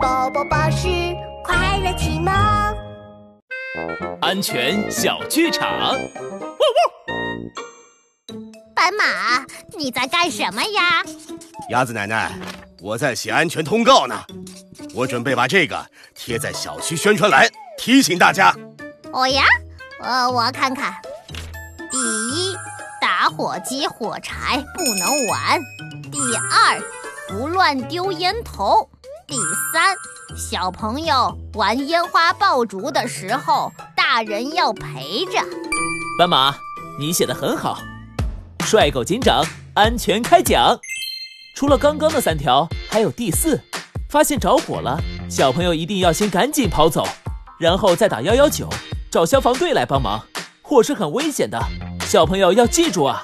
宝宝巴士快乐启蒙，安全小剧场。斑马，你在干什么呀？鸭子奶奶，我在写安全通告呢。我准备把这个贴在小区宣传栏，提醒大家。哦呀，呃，我看看。第一，打火机火柴不能玩；第二，不乱丢烟头。第三，小朋友玩烟花爆竹的时候，大人要陪着。斑马，你写的很好。帅狗警长，安全开讲。除了刚刚的三条，还有第四，发现着火了，小朋友一定要先赶紧跑走，然后再打幺幺九，找消防队来帮忙。火是很危险的，小朋友要记住啊。